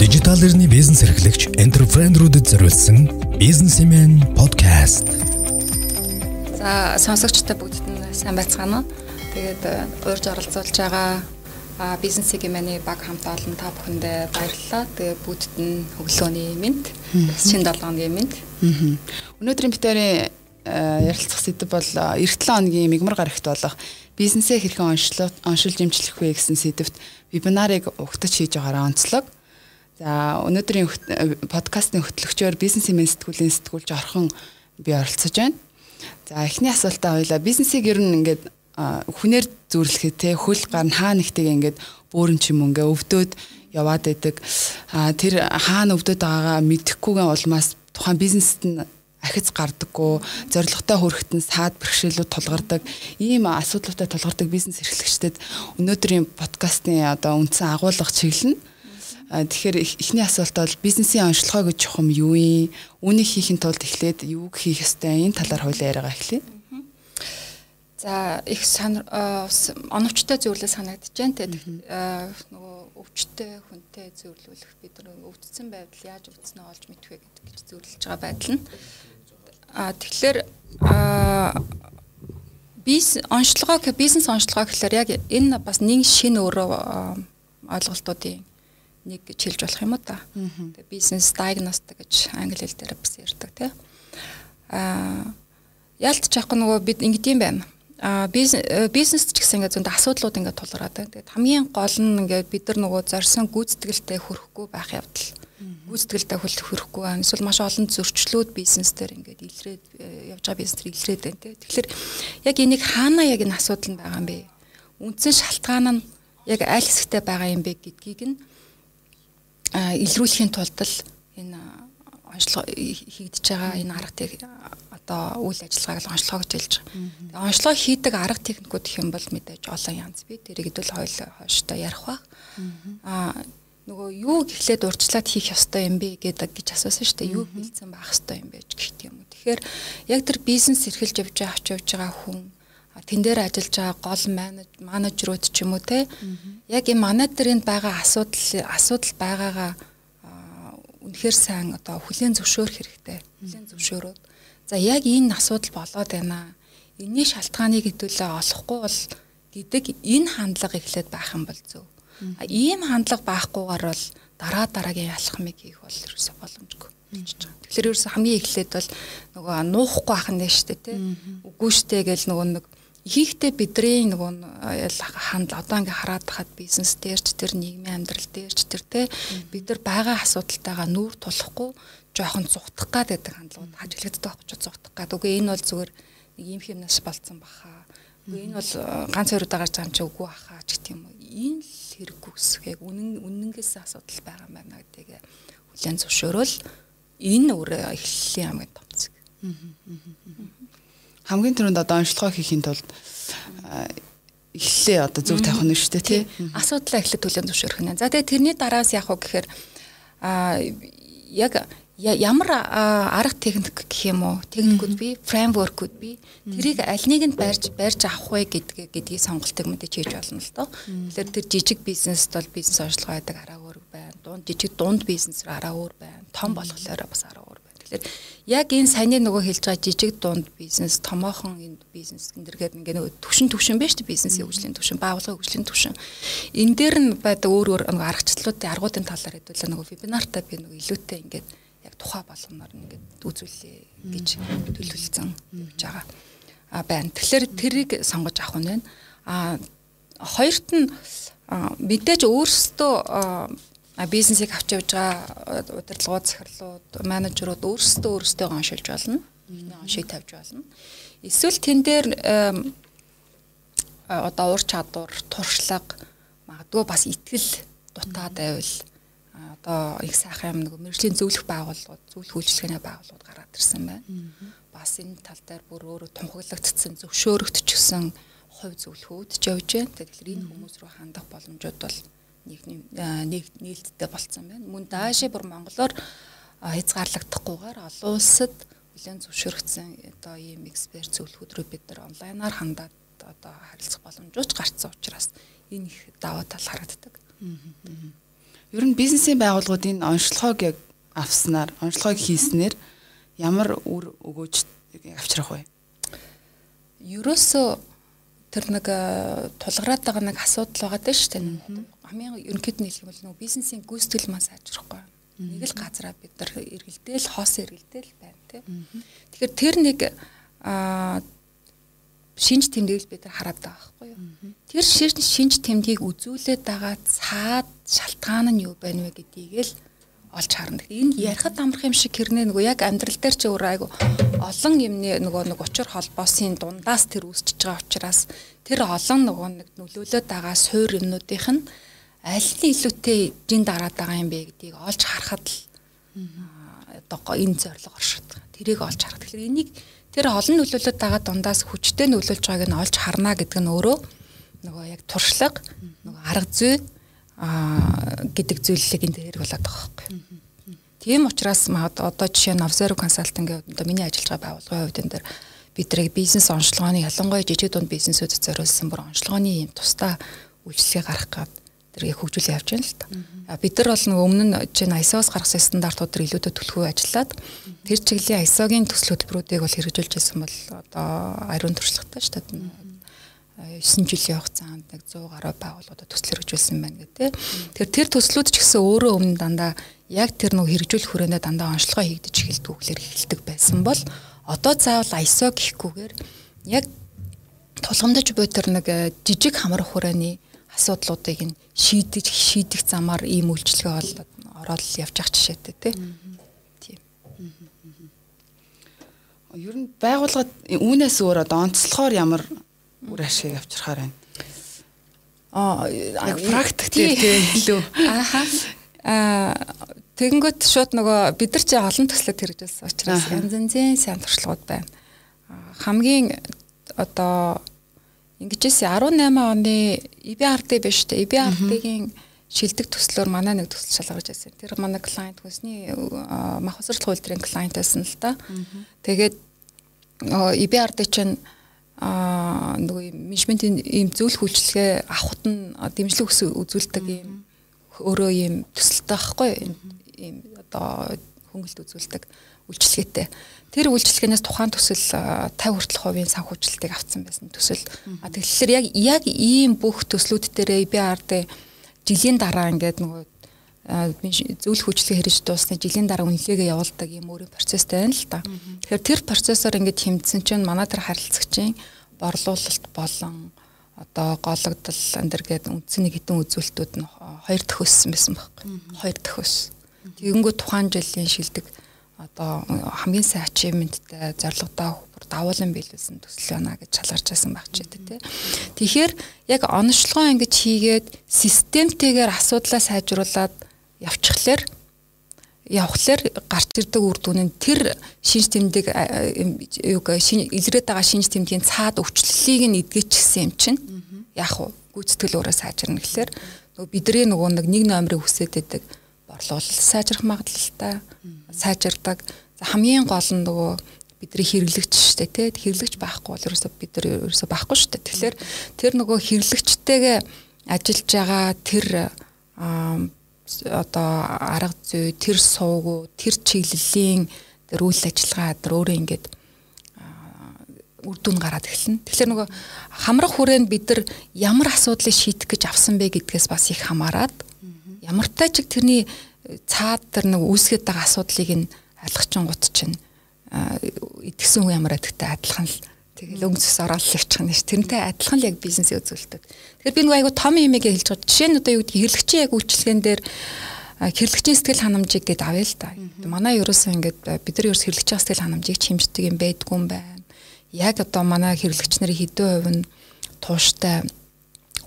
Дижитал эрхний бизнес эрхлэгч энтерпренерүүдэд зориулсан бизнесмен подкаст. За сонсогчтой бүгдд нь сайн байцгаана уу? Тэгээд уурж оролцуулж байгаа бизнесийн миний баг хамт олон та бүхэндээ баярлалаа. Тэгээ бүгдд нь өглөөний мэд, шинэ 7 хоногийн мэд. Өнөөдрийн битэрийн ярилцах сэдв бол эх 7 хоногийн мигмар гарагт болох бизнесээ хэрхэн оншилж дэмжлэх вэ гэсэн сэдвт вебинарыг угтаж хийж байгаараа онцлог. За өнөөдрийн подкастын хөтлөгчөөр бизнесийн сэтгүүлийн сэтгүүлч орхон би оролцож байна. За эхний асуултаа хоёлаа бизнесийг ер нь ингээд хүнээр зүрлэхэд те хөл гар нь хаа нэгтэйг ингээд бөөрн ч юм ингээ өвдөөд яваад байдаг. А тэр хаана өвдөд байгаагаа мэдэхгүйгэн улмаас тухайн бизнест нь ахиц гардаггүй, зоригтой нь саад бэрхшээлүүд тулгардаг. Ийм асуудлуудтай тулгардаг бизнес эрхлэгчдэд өнөөдрийн подкастын одоо үндсэн агуулга чиглэнэ. Тэгэхээр эхний асуулт бол бизнесийн онцлогоо гэж чухам юу юм? Үүнийг хийхин тулд эхлээд юуг хийх ёстой? Энэ талаар хоёлаа яриагаа эхлэе. За их оновчтой зөвлөл санагдаж байна те нөгөө өвчтэй хүнтэй зөвлөлөх бид нар өвдсөн байдал яаж өвдснөө олж мэдэх вэ гэдэг гэж зөвлөж байгаа байдал нь а тэгэхээр бизнес онцлогоо бизнес онцлогоо гэхээр яг энэ бас нэг шинэ өөрөө ойлголтуудын нэг хэлж болох юм уу та. Тэгээ бизнес диагностик гэж англи хэл дээр бас ярьдаг тий. Аа ялтч яахгүй нөгөө бид ингэдэм байна а бизнес ч гэсэн ингээд зөндө асуудлууд ингээд тулгараад байна. Тэгээд хамгийн гол нь ингээд бид нар нөгөө зорьсон гүйцэтгэлтэй хүрэхгүй байх явдал. Гүйцэтгэлтэй хүрэхгүй байна. Эсвэл маш олон зөрчлүүд бизнес дээр ингээд илрээд э, явж байгаа бизнес төр илрээд байна те. Тэгэхээр яг энийг хаана яг энэ асуудал нь байгаа юм бэ? Үндсэн шалтгаан нь яг аль хэсэгтээ байгаа юм бэ гэдгийг нь илрүүлэхийн тулд л энэ онцлог хийгдэж байгаа энэ аргатыг одоо үйл ажиллагааг л онцлогоо гэж хэлж байгаа. Тэгээ онцлог хийдэг арга техникүүд гэх юм бол мэдээж олон янз бий. Тэрийг хэдүүл хойлоо хойштой ярих бах. Аа нөгөө юу гэхлээд урьдчилаад хийх ёстой юм бэ гэдэг гэж асуусан шүү дээ. Юу хэлсэн байх ёстой юм бэ гэх юм. Тэгэхээр яг тэр бизнес эрхэлж явж байгаа авч явж байгаа хүн тэн дээр ажиллаж байгаа гол менежерүүд ч юм уу те яг энэ манай дээр энд байгаа асуудал асуудал байгаагаа үнэхээр сайн одоо хүлээн зөвшөөрөх хэрэгтэй. Хүлээн зөвшөөрөөд За яг энэ асуудал болоод байна. Энэний шалтгааныг хэдүүлээ олохгүй бол гэдэг энэ хандлага эхлээд байх юм бол зөв. А ийм хандлага байхгүйгээр бол дараа дараагийн ялхмыг хийх бол ерөөсө боломжгүй. Тэгэхээр ерөөсө хамгийн эхлээд бол нөгөө нуухгүй шүү дээ тий. Үгүй штэ гэл нөгөө нэг ихийхдээ бидний нөгөө хандл одоо ингээ хараад хахад бизнес дээр ч тэр нийгмийн амьдрал дээр ч тэр те бид нар байгаа асуудалтайгаа нүүр тулахгүй жоохон зүгтах гад байдаг хандлагууд хажиглагддаг байхгүй ч зүгтах гад. Үгүй энэ бол зүгээр нэг юм хэмнээс болцсон баха. Үгүй энэ бол э, ганц хоёроо гарч байгаа юм чи үгүй баха ч гэх юм. Энэ л хэрэггүй гэсэн. Яг үнэн үнэнгээс асуудал байгаа юм байна гэдгийг хүлэн зөвшөөрөөл энэ өөрөө эхлэлийн хамгийн том зэг. Хамгийн түрүүнд одоо онцлогоо хийхин тулд эхлээ одоо зөв тавих нь шүү дээ тий. Асуудлаа эхлээд хүлэн зөвшөөрөх нь. За тэгээ тэрний дараас яг уу гэхээр а яг ямар арга техник гэх юм уу техникүүд би фреймворкүүд би тэрийг аль нэг нь барьж барьж авах вэ гэдгийг гэдгийг сонголтыг мэдээж хийж болно л доо. Тэгэхээр тэр жижиг бизнест бол бизнес онцлогоо байдаг араа өөр байна. Дунд жижиг дунд бизнес араа өөр байна. Том болохоор бас араа өөр байна. Тэгэхээр яг энэ саяны нөгөө хэлж байгаа жижиг дунд бизнес, томоохон энэ бизнес гэнэргээд ингээ нөгөө төвшин төвшин байна шүү дээ бизнесийн хөгжлийн төвшин, байгууллагын хөгжлийн төвшин. Энэ дээр нь байдаг өөр өөр нөгөө аргачлалуудын аргуудын талаар хэдүүлээ нөгөө вебинартаа би нөгөө илүүтэй ингээд яг тухай болгоноор ингээд үзүүлээ гэж төлөвлөсөн явж байгаа а байна. Тэгэхээр тэрийг сонгож авах нь байна. А хоёрт нь мэдээж өөрсдөө бизнесийг авч явж байгаа удирдлагууд, захирлууд, менежерүүд өөрсдөө өөрсдөө оншилж болно. Оншиг тавьж болно. Эсвэл тэн дээр одоо ур чадвар, туршлага, магадгүй бас итгэл дутаад байвал одоо их сайхан юм нэг мэрэгжлийн зөвлөх байгууллагууд зөвлөх үйлчилгээний байгууллагууд гараад ирсэн байна. Бас энэ тал дээр бүр өөрөө тунхаглагдсан зөвшөөрөгдчихсэн хувь зөвлөхүүд ч явж байна. Тэгэхээр энэ хүмүүс рүү хандах боломжууд бол нэг нэг нээлттэй болцсон байна. Мөн даашаа бүр монголоор хязгаарлагдахгүйгээр олон улсад нэлээд зөвшөөрөгдсөн одоо ийм эксперт зөвлөхүүд рүү бид нар онлайнаар хандаад одоо харилцах боломжууд гарцсан учраас энэ их даваа тал харагддаг. Ер нь бизнесийн байгууллагууд энэ онцлогоог яг авснаар, онцлогоог хийснээр ямар үр өгөөж авчрах вэ? Ерөөсөө тэр нэг тулгараад байгаа нэг асуудал байгаа дээ шүү дээ. Хамгийн ерөнхийд нь хэлэх бол нэг бизнесийн гүйцэтгэл маань сайжрахгүй. Нэг л газараа бид нар эргэлдээл, хоос эргэлдээл байна тий. Тэгэхээр тэр нэг аа шинж тэмдэглэл бид нар хараад байгаа байхгүй юу. Тэр шинж тэмдгийг үзүүлээд байгаа цаад шалтгаан нь юу байна вэ гэдгийг л олж харна. Энэ ярихад амрах юм шиг хэрнээ нөгөө яг амьдрал дээр ч өөр айгу олон юмны нөгөө нэг учир холбоосын дундаас тэр үүсчихэж байгаа учраас тэр олон нөгөө нэг нөлөөлөд байгаа суур юмнуудынх нь аль нь илүүтэй жин дараад байгаа юм бэ гэдгийг олж харахад л одоо энэ зорилго оршиж байгаа. Тэрийг олж харах. Тэгэхээр энийг тэр олон нөлөөлөд байгаа дундаас хүчтэй нөлөөлж байгааг нь олж харна гэдэг нь өөрөө нөгөө яг туршлага нөгөө арга зүй а гэдэг зүйлийг энэ дээр болоод байгаа байхгүй. Тийм учраас одоо жишээ нь Observe Consulting гэдэг одоо миний ажиллаж байгаа байгууллагын хувьд энэ дээр бидрийг бизнес онцлогооны ялангуяа жижиг дунд бизнесүүдэд зориулсан бүр онцлогооны юм тусдаа үйлчлэгээ гаргах гад тэрийг хөгжүүлээ явж байна л та. Бид нар бол нөгөө өмнө нь чинь ISO-с гаргасан стандартууд төр илүүдэд төлхөө ажиллаад тэр чиглэлийн ISO-гийн төсөл хөтөлбөрүүдийг бол хэрэгжүүлж байсан бол одоо ариун туршлагатай шүү дээ. 9 жилийн хугацаанд нэг 100 гаруй байгууллагуудад төсөл хэрэгжүүлсэн байна гэх тээ. Тэгэхээр тэр төслүүд ч гэсэн өөрөө өмнө дандаа яг тэр нэг хэрэгжүүлэх хүрээндээ дандаа онцлогоо хийгдэж эхэлдэг гэхлээр эхэлдэг байсан бол одоо заавал ISO гэхгүйгээр яг тулгамдж буй тэр нэг жижиг хамрах хүрээний асуудлуудыг нь шийдэж шийдэх замаар ийм үйлчлэгээ бол ороод явж явах жишээтэй тий. Тийм. Ер нь байгууллагад үүнээс өөр одоо онцлохоор ямар үр ашиг авчрахаар байна. Аа яг практик дээр тийм илүү. Ааха. Аа тэгэнгүүт шууд нөгөө бид нар чи олон төслөд хэрэгжүүлсэн учраас янз янзын сайн туршлагууд байна. Хамгийн одоо Ингэжээс 18 оны EBRD биш үү? EBRD-гийн шилдэг төслөөр манай нэг төсөл шалгаж байсан. Тэр манай клиент хүнсний мах усралт хуулдрын клиент байсан л да. Тэгээд EBRD чинь а нөгөө менежментийн ийм зөвлөх үйлчлэгээ авахт нь дэмжлэг үзүүлдэг ийм өөрөө ийм төсөлтэй байхгүй ийм одоо хөнгөлт үзүүлдэг үйлчлэгээтэй. Тэр үйлчлэгээс тухайн төсөл 50 хүртэл хувийн санхүүжилтийг авсан байсан төсөл. Тэгэхээр яг яг ийм бүх төслүүд дээр BRD жилийн дараа ингээд нөгөө зөвлөх хүчлэг хэрэгж дуусны жилийн дараа үнэлгээгээ явуулдаг юм өөрийн процесстэй байна л да. Тэгэхээр тэр процессор ингээд хэмжсэн чинь манай тэр харилцагчийн борлуулалт болон одоо гологдол энэ гээд үндсэн нэг хитэн үзүүлэлтүүд нь хоёр дахь өссөн байсан байхгүй. Хоёр дахь өс. Тэгэнгүүт тухайн жилийн шилдэг одоо хамгийн сайн ачивменттэй зорилгодоо давуулан биелүүлсэн төсөл байна гэж шалгарч байсан баг ч гэдэг тий. Тэгэхээр яг онцлогоо ингэж хийгээд системтэйгээр асуудлаа сайжруулад явчихлаар явхлаар гарч ирдэг үр дүн нь тэр шинж тэмдэг юуг илрээд байгаа шинж тэмдгийн цаад өвчлөлийг нь эдгэчихсэн юм чинь. Яг уу гүйцэтгэл өөрөө сайжирна гэхлээр. Нөгөө бидний нөгөө нэг номерыг хүсээд байдаг. Борлуулалт сайжрах магадлалтай сайжирдаг. Хамгийн гол нь нөгөө бидний хэрэглэгч штэ тий хэрэглэгч байхгүй бол ерөөсө бид нар ерөөсө байхгүй штэ. Тэгэхээр тэр нөгөө хэрэглэгчтэйгээ ажиллаж байгаа тэр одоо арга зүй, тэр сууг, тэр чиглэлийн тэр үйл ажиллагаа тэр өөрөө ингээд үр дүн гараад эхэлнэ. Тэгэхээр нөгөө хамрах хүрээнд бид нар ямар асуудлыг шийдэх гэж авсан бэ гэдгээс бас их хамаарад ямартай ч тэрний цаад тэр нэг үүсгэж байгаа асуудлыг нь алгачин гут чинь идгсэн хүн ямар адагтай адилхан л тэгэл өнгөс оролцол явчих нь ш. Тэрнтэй адилхан л яг бизнесээ үзүүлдэг. Тэгэхээр би нэг айгу том юм яг хэлж байгаа. Жишээ нь одоо юу гэдгийг хэрэглэгчийн яг үйлчлэгэн дээр хэрэглэгчийн сэтгэл ханамжийг гээд авъя л та. Манай ерөөсөө ингээд бид нар ерөөс хэрэглэгчийн сэтгэл ханамжийг чимждэг юм байдгүй юм байна. Яг одоо манай хэрэглэгч нарын хэдэн хувь нь тууштай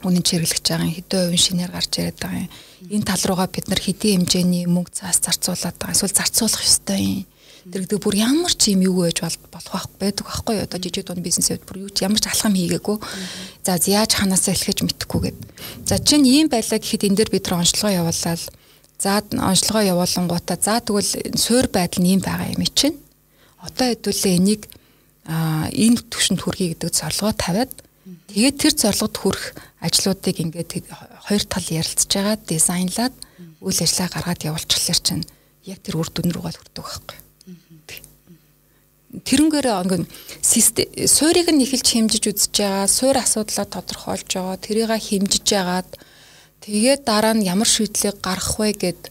үнэн чиглэж байгаа хэдэн хувийн шинээр гарч ирээд байгаа юм. Энэ тал руугаа бид нар хэдийн хэмжээний мөнгө цаас зарцуулаад байгаа. Эсвэл зарцуулах ёстой юм. Тэр гэдэг бүр ямар ч юм юу байж болох байдаг байхгүй юу? Одоо жижиг дунд бизнесэд бүр юу ч ямар ч алхам хийгээгүй. За яаж ханаасаа эхлэж мэдэхгүй гээд. За чинь ийм байлаа гэхэд энэ дээр бид нар онцлогоо явуулаад за онцлогоо явуулангуудаа за тэгвэл суур байдал нь ийм байгаа юм чинь. Одоо хэдүүлээ энийг энэ төвшөнд хүргэе гэдэг зорилгоо тавиад тэгээд тэр зорилгод хүрэх ажлуудыг ингээд хоёр тал ярилцж байгаа дизайнлаад үйл ажиллагаа гаргаад явуулчихлаар чинь яг тэр үр дүн рүү гал хүрдэг байхгүй. Тэрнгээр ингээд систем суурийг нь эхэлж хэмжиж үзэж байгаа, суур асуудлаа тодорхойлж байгаа, тэрийг хэмжиж яагаад тэгээд дараа нь ямар шийдлийг гаргах вэ гэд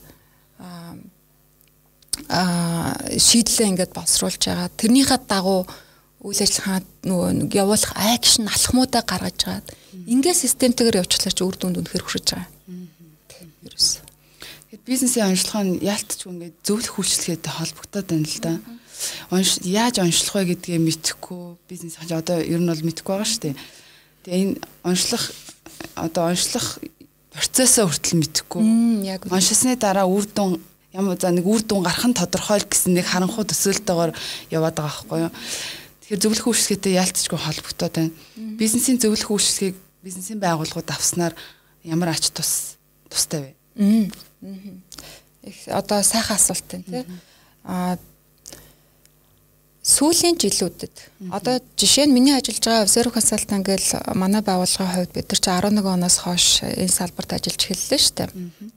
аа шийдлээ ингээд боловсруулж байгаа. Тэрнийхээ дагуу үйл ажиллагаа нөгөө явуулах акшн алхмуудаа гаргаж гаад ингээд системтэйгээр явуулчихлаа чи үр дүнд үнэхээр хүрэж байгаа. Тийм ерөөс. Тэгээд бизнесийн онцлогоо нь яалтч ингээд зөвлөх үйлчлэгээтэй холбогдоод байна л да. Онш яаж онцлох вэ гэдгээ мэдэхгүй бизнес хаж одоо ер нь бол мэдэхгүй байгаа шүү дээ. Тэгээ энэ онцлох одоо онцлох процессоо хүртэл мэдэхгүй. Яг оншсны дараа үр дүн ямар за нэг үр дүн гарах нь тодорхой л гэсэн нэг харанхуй төсөөлтөөр яваад байгаа байхгүй юу. Тэгэхээр зөвлөх үйлчлэгээтэй яалтчгүй холбогдоод байна. Бизнесийн зөвлөх үйлчлэгийг бизнесийн байгууллагууд авснаар ямар ач тус тустай вэ? Их одоо сайхан асуулт байна тий. Аа сүүлийн жилүүдэд. Одоо жишээ нь миний ажиллаж байгаа Zero Consultant гэл манай байгууллагын хувьд бид нар чи 11 оноос хойш энэ салбарт ажиллаж эхэллээ шүү дээ.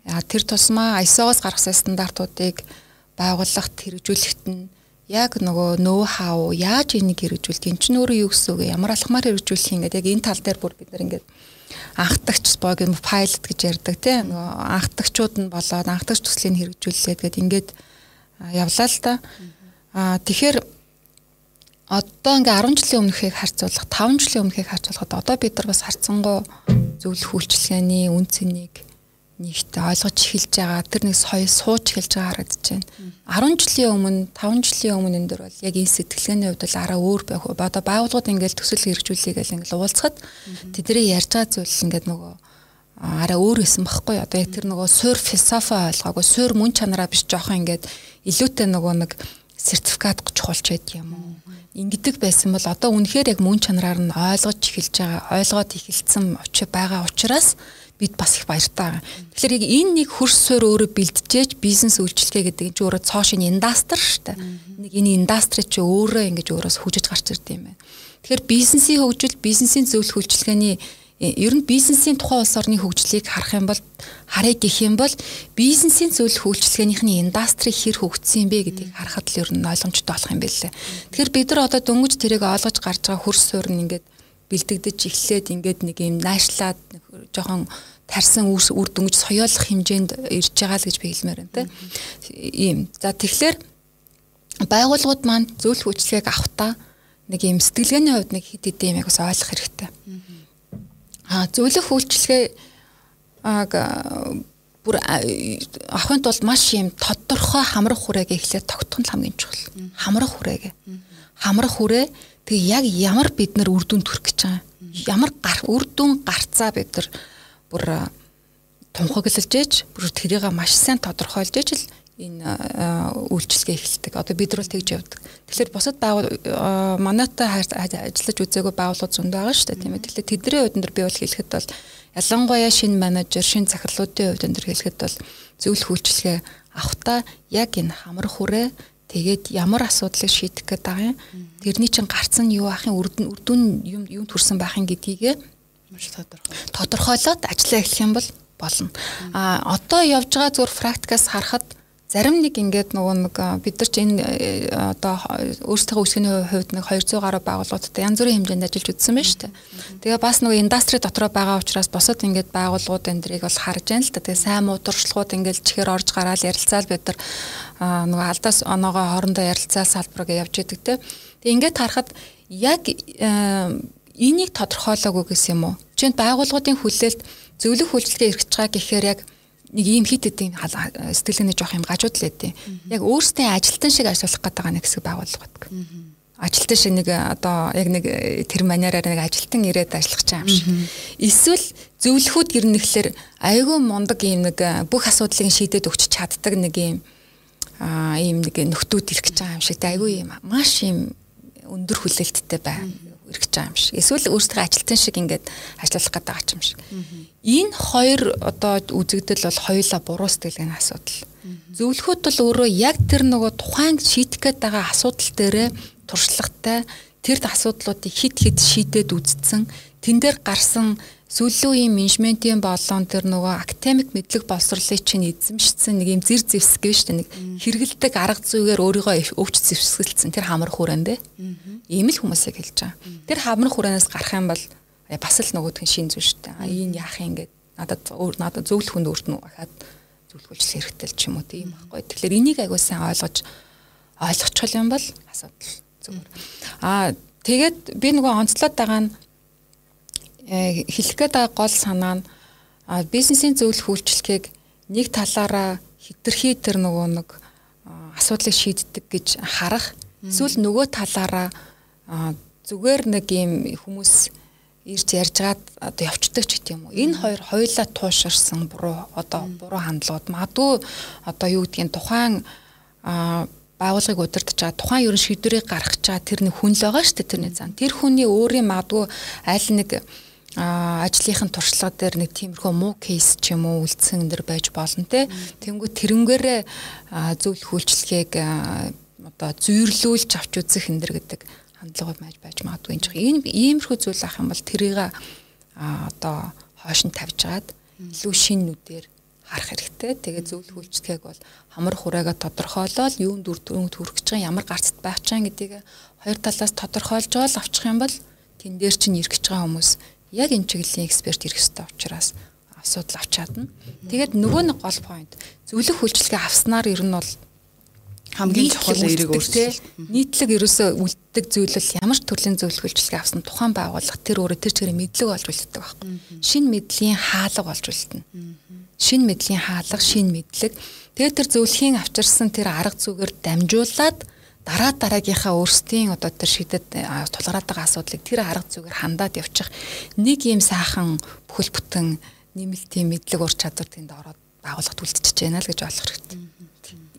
Яа тэр тусмаа ISO-гоос гаргасан стандартуудыг байгууллагт хэрэгжүүлэхэд нь яг нөгөө нөө хав яаж энийг хэрэгжүүлдэг эн чинь өөрөө юу гэсэн үг ямар алхмаар хэрэгжүүлэх юм гэдэг яг энэ тал дээр бүр бид нар ингээд анхдагч бог юм пайлот гэж ярьдаг тийм нөгөө анхдагчуд нь болоод анхдагч төслийг хэрэгжүүлээд гээд ингээд явлаа л та. Аа тэгэхээр одоо ингээ 10 жилийн өмнөхийг харьцуулах 5 жилийн өмнөхийг харьцуулахад одоо бид нар бас харьцангуй зөвлөх үйлчилгээний үн цэнийг нэгт ойлгож эхэлж байгаа тэр нэг соёл сууж эхэлж байгаа харагдаж байна. 10 жилийн өмнө 5 жилийн өмнө энэ дөр бол яг энэ сэтгэлгээний хувьд бол араа өөр байх. Одоо байгууллагууд ингээл төсөл хэрэгжүүлэе гэл ингээл уулзахад тэдний ярьж байгаа зүйл ингээд нөгөө араа өөр байсан байхгүй одоо яг тэр нөгөө суур философи ойлгоогүй суур мөн чанараа биш жоохон ингээд илүүтэй нөгөө нэг сертификат чухалч байдаг юм уу ингэдэг байсан бол одоо үнэхээр яг мөн чанараар нь ойлгож эхэлж байгаа ойлгоод эхэлсэн очи байгаа учраас бид бас их баяртай. Тэгэхээр яг энэ нэг хөрс суур өөрөө бэлтжээж бизнес үйлчлэгээ гэдэг чинь өөрөө цоошин индастри шүү дээ. Нэг энэ индастри чи өөрөө ингэж өөрөөс хүжиж гарч ирд юм байна. Тэгэхээр бизнесийн хөгжил, бизнесийн зөвлөх үйлчлэгээний ер нь бизнесийн тухайн улс орны хөгжлийг харах юм бол харъя гэх юм бол бизнесийн зөвлөх үйлчилгээнийхний индастри хэр хөгжсөн юм бэ гэдгийг харахад л ер нь ойлгомжтой болох юм байлээ. Тэгэхээр бид нар одоо дөнгөж тэрийг ойлгож гарч байгаа хөрс суурь нь ингээд бэлдэгдэж эхлээд ингээд нэг юм наашлаад жоохон тарсан үр дөнгөж соёолох хэмжээнд ирж байгаа л гэж би хэлмээр байна те. Ийм. За тэгэхээр байгууллагууд маань зөвлөх үйлчлэгийг авахтаа нэг юм сэтгэлгээний хувьд нэг хэд хэдэн юм яг бас ойлгох хэрэгтэй. А зөвлөх үйлчлэгээ аг бүр авахын тулд маш юм тодорхой хамрах хүрээгээ эхлээд тогтох нь хамгийн чухал. Хамрах хүрээгээ. Хамрах хүрээ тэг яг ямар бид нар үр дүн төрөх гэж байгаа. Ямар үр дүн гарцаа бид нар бүр тунхаглаж ээж бүр тэрийг маш сайн тодорхойлж ээж л энэ үйлчлэгээ эхэлдэг. Одоо бид нар л тэгж явдаг. Тэгэхээр бусад байгуул манайтай ажиллаж үзээгүй байгууллагууд зөндөө байгаа шүү дээ тийм ээ. Тэгэхээр тэдний хувьд нар би бол хэлэхэд бол ялангуяа шинэ менежер, шинэ захирлуудын хувьд энэ хэлэхэд бол зөвлөх үйлчлэгээ авахта яг энэ хамар хүрээ тэгээд ямар асуудлыг шийдэх гээд байгаа юм. Тэрний чинь гарцсан юу ахын үрдүн үрдүн юм юм төрсэн байхын гэдгийг маш тодорхой. Тодорхойлоод ажиллаа эхлэх юм бол болно. А одоо явж байгаа зүгээр практикаас харахад зарим нэг ингээд нөгөө нэг бид нар ч энэ э, одоо өөрсдөө үйлчлэгийн хувьд нэг 200 гаруй байгууллагуудтай янз бүрийн хэмжээнд ажиллаж үзсэн байна шүү дээ. Тэгээ бас нөгөө индастри дотроо байгаа учраас босод ингээд байгууллагууд энэ дэрийг бол харж байна л та. Тэгээ сайн муудурчлууд ингээд чихэр орж гараад ярилцаал бид нар нөгөө алдаас оноогоо хоорондоо ярилцаал салбарыг явж идэг те. Тэгээ ингээд харахад яг э, энийг тодорхойлоогүй гэсэн юм уу? Жишээнд байгууллагуудын хүлээлт зөвлөх үйлчлэгээ эргэж байгаа гэхээр яг нэг ийм хит хэдийн сэтгэлгээний жоох юм гажууд л өгдөө. Яг өөрсдөө ажилтан шиг ажиллах гэдэг байгаа нэг хэсэг байгуулга байдаг. Ажилтан шиг нэг одоо яг нэг тэр манераар нэг ажилтан ирээд ажиллах юм шиг. Эсвэл зөвлөхүүд гэрнэхлэр айгүй мундаг ийм нэг бүх асуудлыг шийдээд өгч чаддаг нэг ийм ийм нэг нөхдүүд ирэх гэж байгаа юм шиг. Айгүй ийм маш ийм өндөр хүлээлттэй байна эргэж байгаа юм шиг. Эсвэл өөрсдөө ажилтан шиг ингээд ажиллах гэдэг юм шиг. Энэ хоёр одоо үзэгдэл бол хоёулаа буруу сэтгэлгээний асуудал. Зөвлөхөд бол өөрөө яг тэр нөгөө тухайн шийдэх гээд байгаа асуудал дээрээ туршлагатай тэр асуудлуудыг хит хит шийдээд үзсэн тэн дээр гарсан сүүлийн менежментийн болон тэр нөгөө академик мэдлэг боловсролыг чинь эзэмшсэн нэг юм зэр зэвсгээ шүү дээ нэг хэрэгэлдэг арга зүйгээр өөрийгөө өвч зэвсгэлцсэн тэр хамар хүрээндээ ийм л хүмүүсийг хэлж байгаа. Тэр хамар хүрээнээс гарах юм бол бас л нөгөөдгөн шин зүйл шүү дээ. Ийм яах юм гээд надад надад зөвлөх хүнд өөрт нь ахаад зөвлгүүлж хэрэгтэй л ч юм уу тийм байхгүй. Тэгэхээр энийг агуу сайн ойлгож ойлгочихвол юм бол асуудал зүгээр. Аа тэгээд би нөгөө онцлоод байгаа нь хэлэх гээд байгаа гол санаа нь бизнесийн зөвлөх үйлчлэгийг нэг талаараа хитрхи тэр нөгөө нэг асуудлыг шийддэг гэж харах. Эсвэл нөгөө талаараа зүгээр нэг юм хүмүүс ирж ярьж гаад одоо явцдаг ч гэдэм юм уу. Энэ хоёр хоёулаа туушарсан буруу одоо буруу хандлагууд. Магадгүй одоо юу гэдгийг тухайн байгууллагыг удирдах чаа тухайн ерөн шийдвэрийг гаргах чаа тэр нэг хүн л байгаа шүү дээ тэрний зан. Тэр хүний өөрийн магадгүй аль нэг ажлынхын туршлага дээр нэг тиймэрхүү муу кейс ч юм уу үлдсэн дэр байж болно те. Тэнгүү тэрнгээрээ зөвлөх үйлчлэгийг одоо зүйрлүүлж авч үзэх энэ дэр гэдэг хандлага байж байж магадгүй энэ иймэрхүү зүйл ах юм бол тэрийг одоо хоош нь тавьж гаад илүү шин нүдээр харах хэрэгтэй. Тэгээд зөвлөх үйлчлэгийг бол хамар хүрээгээ тодорхойлоод юунд дүр төрөнд хүрэх гэж байгаа ямар гарцд байх чаан гэдгийг хоёр талаас тодорхойлж бол авчих юм бол тэн дээр чинь ирэх гэж байгаа хүмүүс яг энэ чиглэлийн эксперт ирэх ёстой учраас асуудал авч чадна. Тэгээд нөгөө нэг гол point зөвлөх үйлчлэгээ авснаар ер нь бол хамгийн чухал эерэг өөрчлөлт. Нийтлэг ерөөсөө үлддэг бол ямар ч төрлийн зөвлөх үйлчлэгээ авсан тухайн байгууллага тэр өөрөө тэр чигээр мэдлэг олж үлддэг байхгүй. Шин мэдлийн хаалга олж үлдэнэ. Шин мэдлийн хаалга, шин мэдлэг. Тэгээд тэр зөвлөхийн авчирсан тэр арга зүгээр дамжуулаад дараа дараагийнхаа өөрсдийн одоо тэр шидэд тулгараад байгаа асуудлыг тэр арга зүгээр хандаад явчих. Нэг юм сайхан бүхэл бүтэн нэмэлтийн мэдлэг ур чадвар тэнд ороод байгууллагт үлдчихэж байна л гэж ойлгох хэрэгтэй.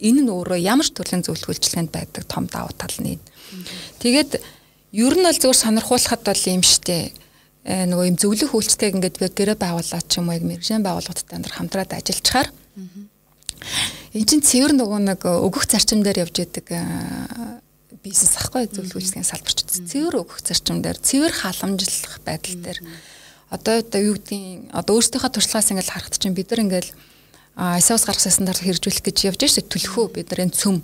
Энэ нь өөрөө ямар ч төрлийн зөвлөгөөлчлэнд байдаг том давуу тал нь. Тэгээд ер нь бол зөвхөн сонирхуулахад бол юм штэ. Э, нөгөө юм зөвлөх үйлчлэгийг ингээд гэрээ байгууллаа ч юм уу яг мэрэгжлийн байгууллагаттай хамтраад ажиллачаар Энд чинь цэвэр нөгөө нэг өгөх зарчим дээр явж идэг бизнес ахгүй зөвлөгөөчлийн салбарч. Цэвэр өгөх зарчим дээр, цэвэр халамжлах байдал дээр одоо одоо юу гэдгийг одоо өөрсдийнхөө туршлагаас ингээд харахад чинь бид нар ингээд асаус гаргасан дараа хэрэгжүүлэх гэж явж штэ төлөхөө бид нар энэ цөм.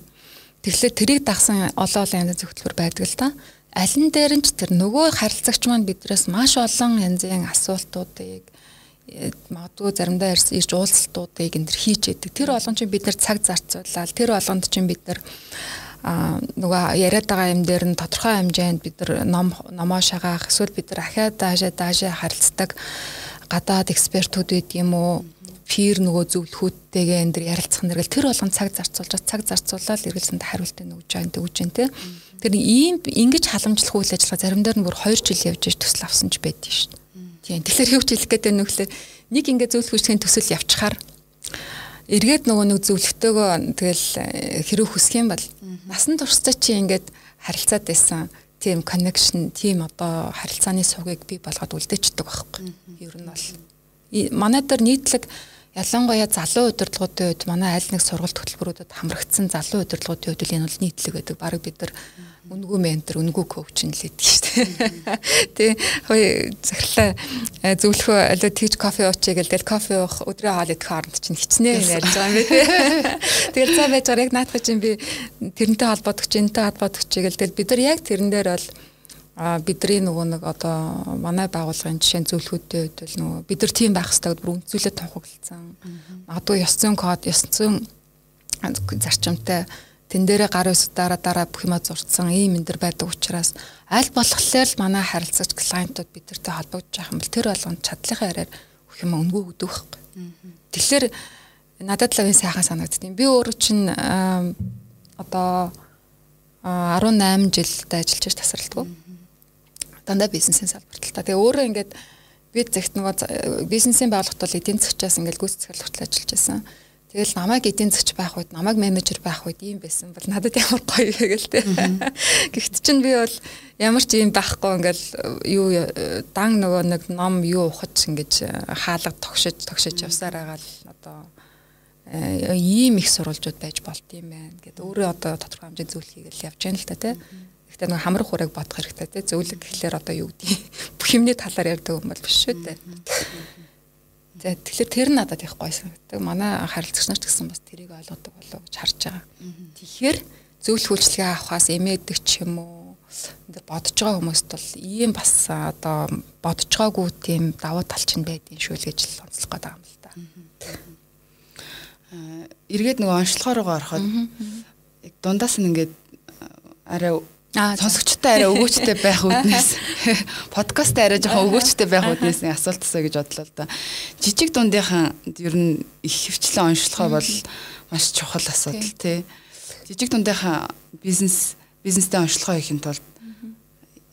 Тэгэхээр тэрийг дагсан олон олон янзын зөвлөлтөр байдаг л да. Аль нь дээр нь ч тэр нөгөө харилцагч маань биднээс маш олон янзын асуултуудыг магадгүй заримдаа ирж уулзалтуудыг энэ хийж яадаг. Тэр болгон чинь бид нар цаг зарцуулаад тэр болгонд чинь бид нар а нөгөө яриад байгаа юм дээр нь тодорхой хэмжээнд бид нар ном номоо шагаах эсвэл бид нар ахаад даашаа даашаа харилцдаг гадаад экспертүүд байд юм уу? Пир нөгөө зөвлөхүүдтэйгээ энэ дэр ярилцах нэрэл тэр болгон цаг зарцуулж цаг зарцуулаад эргэлзэнд хариултыг өгж байгаа энэ जैन тэ тэр ийм ингэж халамжлах үйл ажиллагаа заримдаа нь бүр 2 жил явж төсөл авсан ч байдгийг шүү Тийм. Тэгэхээр юу ч хэлэх гээд байна вэ нэг ингээд зөвлөх хүчгийн төсөл явчихаар эргээд нөгөө нэг зөвлөгтөөгөө тэгэл э, хэрэг хүсэх юм бол насан туршдаа чи ингээд харилцаад байсан тийм connection, тийм одоо харилцааны сугийг бий болгоод үлдээчдэг байхгүй. Ер нь бол манай дээр нийтлэг ялангуяа залуу удирдлагуудын үед манай аль нэг сургалт хөтөлбөрүүдэд хамрагдсан залуу удирдлагуудын үед энэ бол нийтлэг байдаг. Бараг бид нар үнгүү ментор, үнгүү коуч нь л гэдэг шүү дээ. Тэ хөөе захирлаа э, зөвлөхөө алуу тэгж кофе уучиг гэл тэгэл кофе уух өдрийн хоол идэх хооронд чинь хичнээн ярьж байгаа юм бэ тэ. Тэгэл цаа байж байгаа яг наадах чинь би тэрнтэй холбоодох чинь энэтэй холбоодох чинь гэл тэгэл бид нар яг тэрэн дээр бол а бидний нөгөө нэг одоо манай байгууллагын жишээ зөвлөхүүдтэй үед л нөгөө бид нар тийм байх хэрэгтэй бүр үнцүүлээ тунхаглалцсан. Магадгүй ёс зүйн код, ёс зүйн зарчимтай тэн дээрээ гар ус дараа дараа бүх юма зурцсан ийм энэ төр байдаг учраас аль болохлээр л манай харилцагч клиентууд бидэртэй холбогдож байгаа юм бол тэр болгонд чадлынхаа яриар бүх юм өнгөө өгдөг байхгүй. Тэгэхээр надад л сайхан санагдтiin. Би өөрөө чинь одоо 18 жилдээ ажиллаж тасралтгүй. Дандаа бизнесийн салбарт л та. Тэгээ өөрөө ингээд би zegт нөгөө бизнесийн байгууллагт бол эдийн засгчаас ингээд гүйцэтгэл хүртэл ажиллаж байсан. Тэгэл намайг эдийн засч байх үед намайг менежер байх үед ийм байсан бол надад ямар гоё гэл тэ. Гэхдээ чинь би бол ямар ч юм байхгүй ингээл юу дан нөгөө нэг ном юу ухаж ингэж хаалга тогшиж тогшиж явсаар байгаа л одоо ийм их сурвалжууд байж болт юм байна гэд өөрөө одоо тодорхой хэмжээний зүйл хийгээл явж байна л та тэ. Гэхдээ нэг хамрах хурааг бодох хэрэгтэй тий. Зөвлөг гэхлээр одоо юу гэдэг бүх юмний талаар ярьдаг юм бол биш шүү дээ. За тэгэхээр тэр нь надад их гоё санагддаг. Манай харилцагч нар ч гэсэн бас тэрийг ойлгодог болов гэж харж байгаа. Тэгэхээр зөвлөх үйлчлэгээ авахаас эмээдэг ч юм уу энэ бодож байгаа хүмүүст бол ийм бас одоо бодож байгаагүй тийм давуу тал чинь байдгийн шүү л гэж л онцлох гэдэг юм л да. Аа эргээд нөгөө онцлогоор руу ороход дундаас нь ингээд арай сонсогчтой арай өгөөчтэй байх үднээс подкаст арай жоохон өгөөчтэй байх үднээс асуулт асуу гэж бодлоо л да. Жижиг дундынхан ер нь их хөвчлэн онцлохоо бол маш чухал асуудал тий. Жижиг дундынхан бизнес бизнестэй онцлогоо хийхин тулд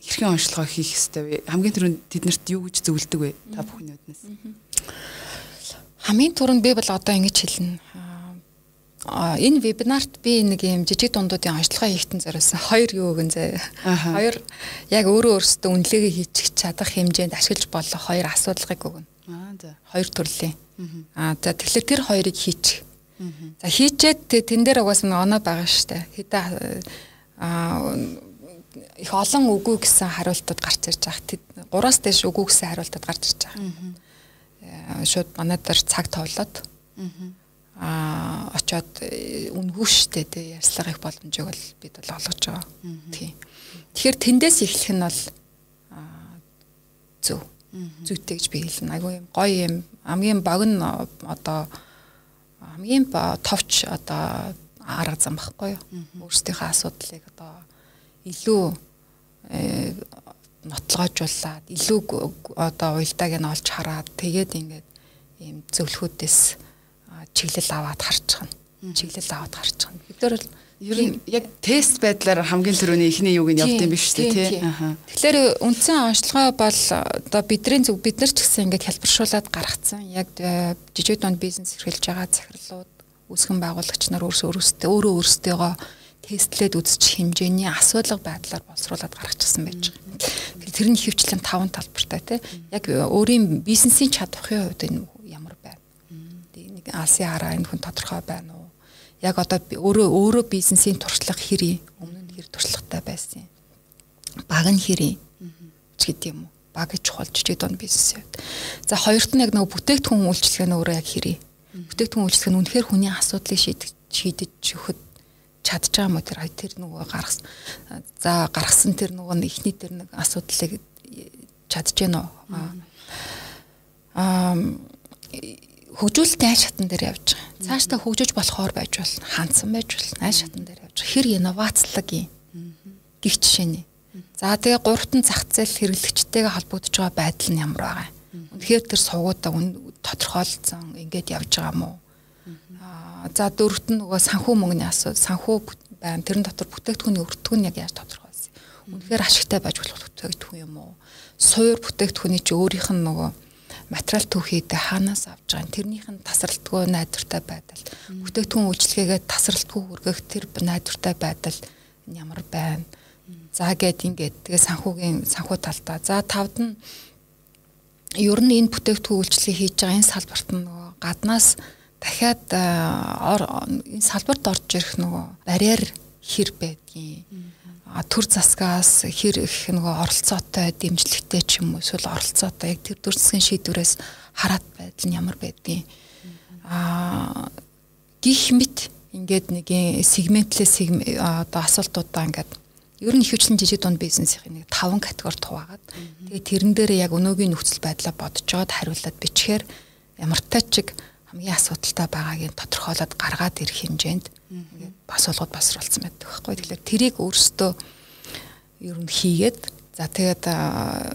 хэрхэн онцлогоо хийх вэ? Хамгийн түрүүнд тэднэрт юу гэж зөвлөдөг вэ? Та бүхний үднээс. Хамгийн түрүүнд би бол одоо ингэж хэлнэ энэ вебинарт би нэг юм жижиг дундуудын онцлогоо хийхтэн зориулсан хоёр юу гэн зэ. Хоёр яг өөрөө өөрсдөө үнэлгээгээ хийчих чадах хэмжээнд ашиглаж болох хоёр асуудалгыг өгнө. Аа за. Хоёр төрлийн. Аа за тэгэхээр тэр хоёрыг хийчих. За хийчээд тэн дээр угаас нэг оноо байгаа штэ. Хэдэ аа их олон үгүй гэсэн хариултууд гарч ирж байгаа. Гураас дэш үгүй гэсэн хариултууд гарч ирж байгаа. Шууд манай дээр цаг товлоод. Аа а очоод э, үнгүү штэ тэ ярьцлага их боломжийг бол бид бол олгож байгаа. Тийм. Тэгэхээр тэндээс эхлэх нь бол зөв. Зүйтэй гэж би хэлнэ. Айгуу юм гоё юм хамгийн богино одоо хамгийн товч одоо арга зам багхгүй юу. Өөрсдийнхөө асуудлыг одоо илүү э, нотлоожуулаад илүү одоо уялдааг нь олж хараад тэгээд ингээд ийм зөвлөхүүдээс чиглэл аваад байгаа. Чиглэл аваад харж байгаа. Бид нар ер нь яг тест байдлаар хамгийн түрүүний ихний юуг нь юм биш үү тий. Тэгэхээр үндсэн онцлогоо бол одоо бидний зөв бид нар ч гэсэн ингээд хэлбэршүүлээд гаргацсан. Яг э, жижиг дунд бизнес эрхэлж байгаа захирлууд үүсгэн байгуулагч нар өөрсөө өөрсдөө өөрөө өөрсдөө тестлээд үзчих хэмжээний асуудал байдлаар боловсруулад гаргачихсан байж байгаа. Тэр нь хөвчлэн таван талбартай тий. Яг өөрийн бизнесийн чадвархын хувьд энэ алсын хараа энэ хүн тодорхой байна уу? Яг одоо өөрөө өөрөө бизнесийн туршлага хэрэг өмнө нь хэр туршлагатай байсан юм. Баг нь хэрэг ч гэдэг юм уу? Баг чухал жижиг дунд бизнесийн хувьд. За хоёрт нь яг нөгөө бүтээгдэхүүн үйлчлэг нь өөрөө яг хэрэг. Бүтээгдэхүүн үйлчлэг нь үнэхээр хүний асуудлыг шийдэж шийдэж өгөхөд чадж байгаа мó тэр тэр нөгөө гаргасан. За гаргасан тэр нөгөө ихний тэр нэг асуудлыг чадж гэнэ үү? Аа хөгжүүлэлт айл шатан дээр явж байгаа. Цаашдаа хөгжиж болохоор байж болно. Хандсан байж болно. Айл шатан дээр явж байгаа. Хэр инновацлог юм. Гих жишээний. За тэгээ гуравтан зах зээл хэрэглэгчтэйгээ холбогдож байгаа байдал нь ямар байгаа юм. Үнэхээр тэр сувгуудаа тодорхойлцсон ингээд явж байгаа мó. Аа за дөрөвт нь нөгөө санхүү мөнгөний асуудал, санхүү байна. Тэрэн дотор бүтээгдэхүүний өртгөн яг яаж тодорхойлсон. Үнэхээр ашигтай байж болох бүтээгдэхүүн юм уу? Суур бүтээгдэхүүний чи өөрийнх нь нөгөө материал түүхийдээ хаанаас авч байгаа тэрнийх нь тасралтгүй найдвартай байдал. Бүтээгдэхүүн үйлчлэгээгээ тасралтгүй хүргэх тэр найдвартай байдал ямар байна? За гэд ингээд тэгээ санхүүгийн санхүү талдаа. За тавд нь ер нь энэ бүтээгдэхүүн үйлчлэгийг хийж байгаа энэ салбарт нөгөө гаднаас дахиад энэ салбарт орж ирэх нөгөө барьер хэр байдгийг төр засгаас хэр их нөгөө оролцоотой дэмжлэгтэй ч юм уу эсвэл оролцоотой яг тэр дүрсгийн шийдвэрээс хараат байдал нь ямар байдгийг. Аа гих мэт ингээд нэг сегментлээ одоо асуултуудаа ингээд ер нь ихэвчлэн жижиг дунд бизнесийн нэг таван категорид хуваагаад тэгээд тэрэн дээр яг өнөөгийн нөхцөл байдлаа бодож жоод хариулаад бичгээр ямартай чиг хамгийн асуудалтай байгаагийн тодорхойлоод гаргаад ирэх хэмжээнд ингээд бас болгоод басруулсан байдаг байхгүй. Тэгэхээр тэрийг өөрсдөө ер нь хийгээд за тэгээд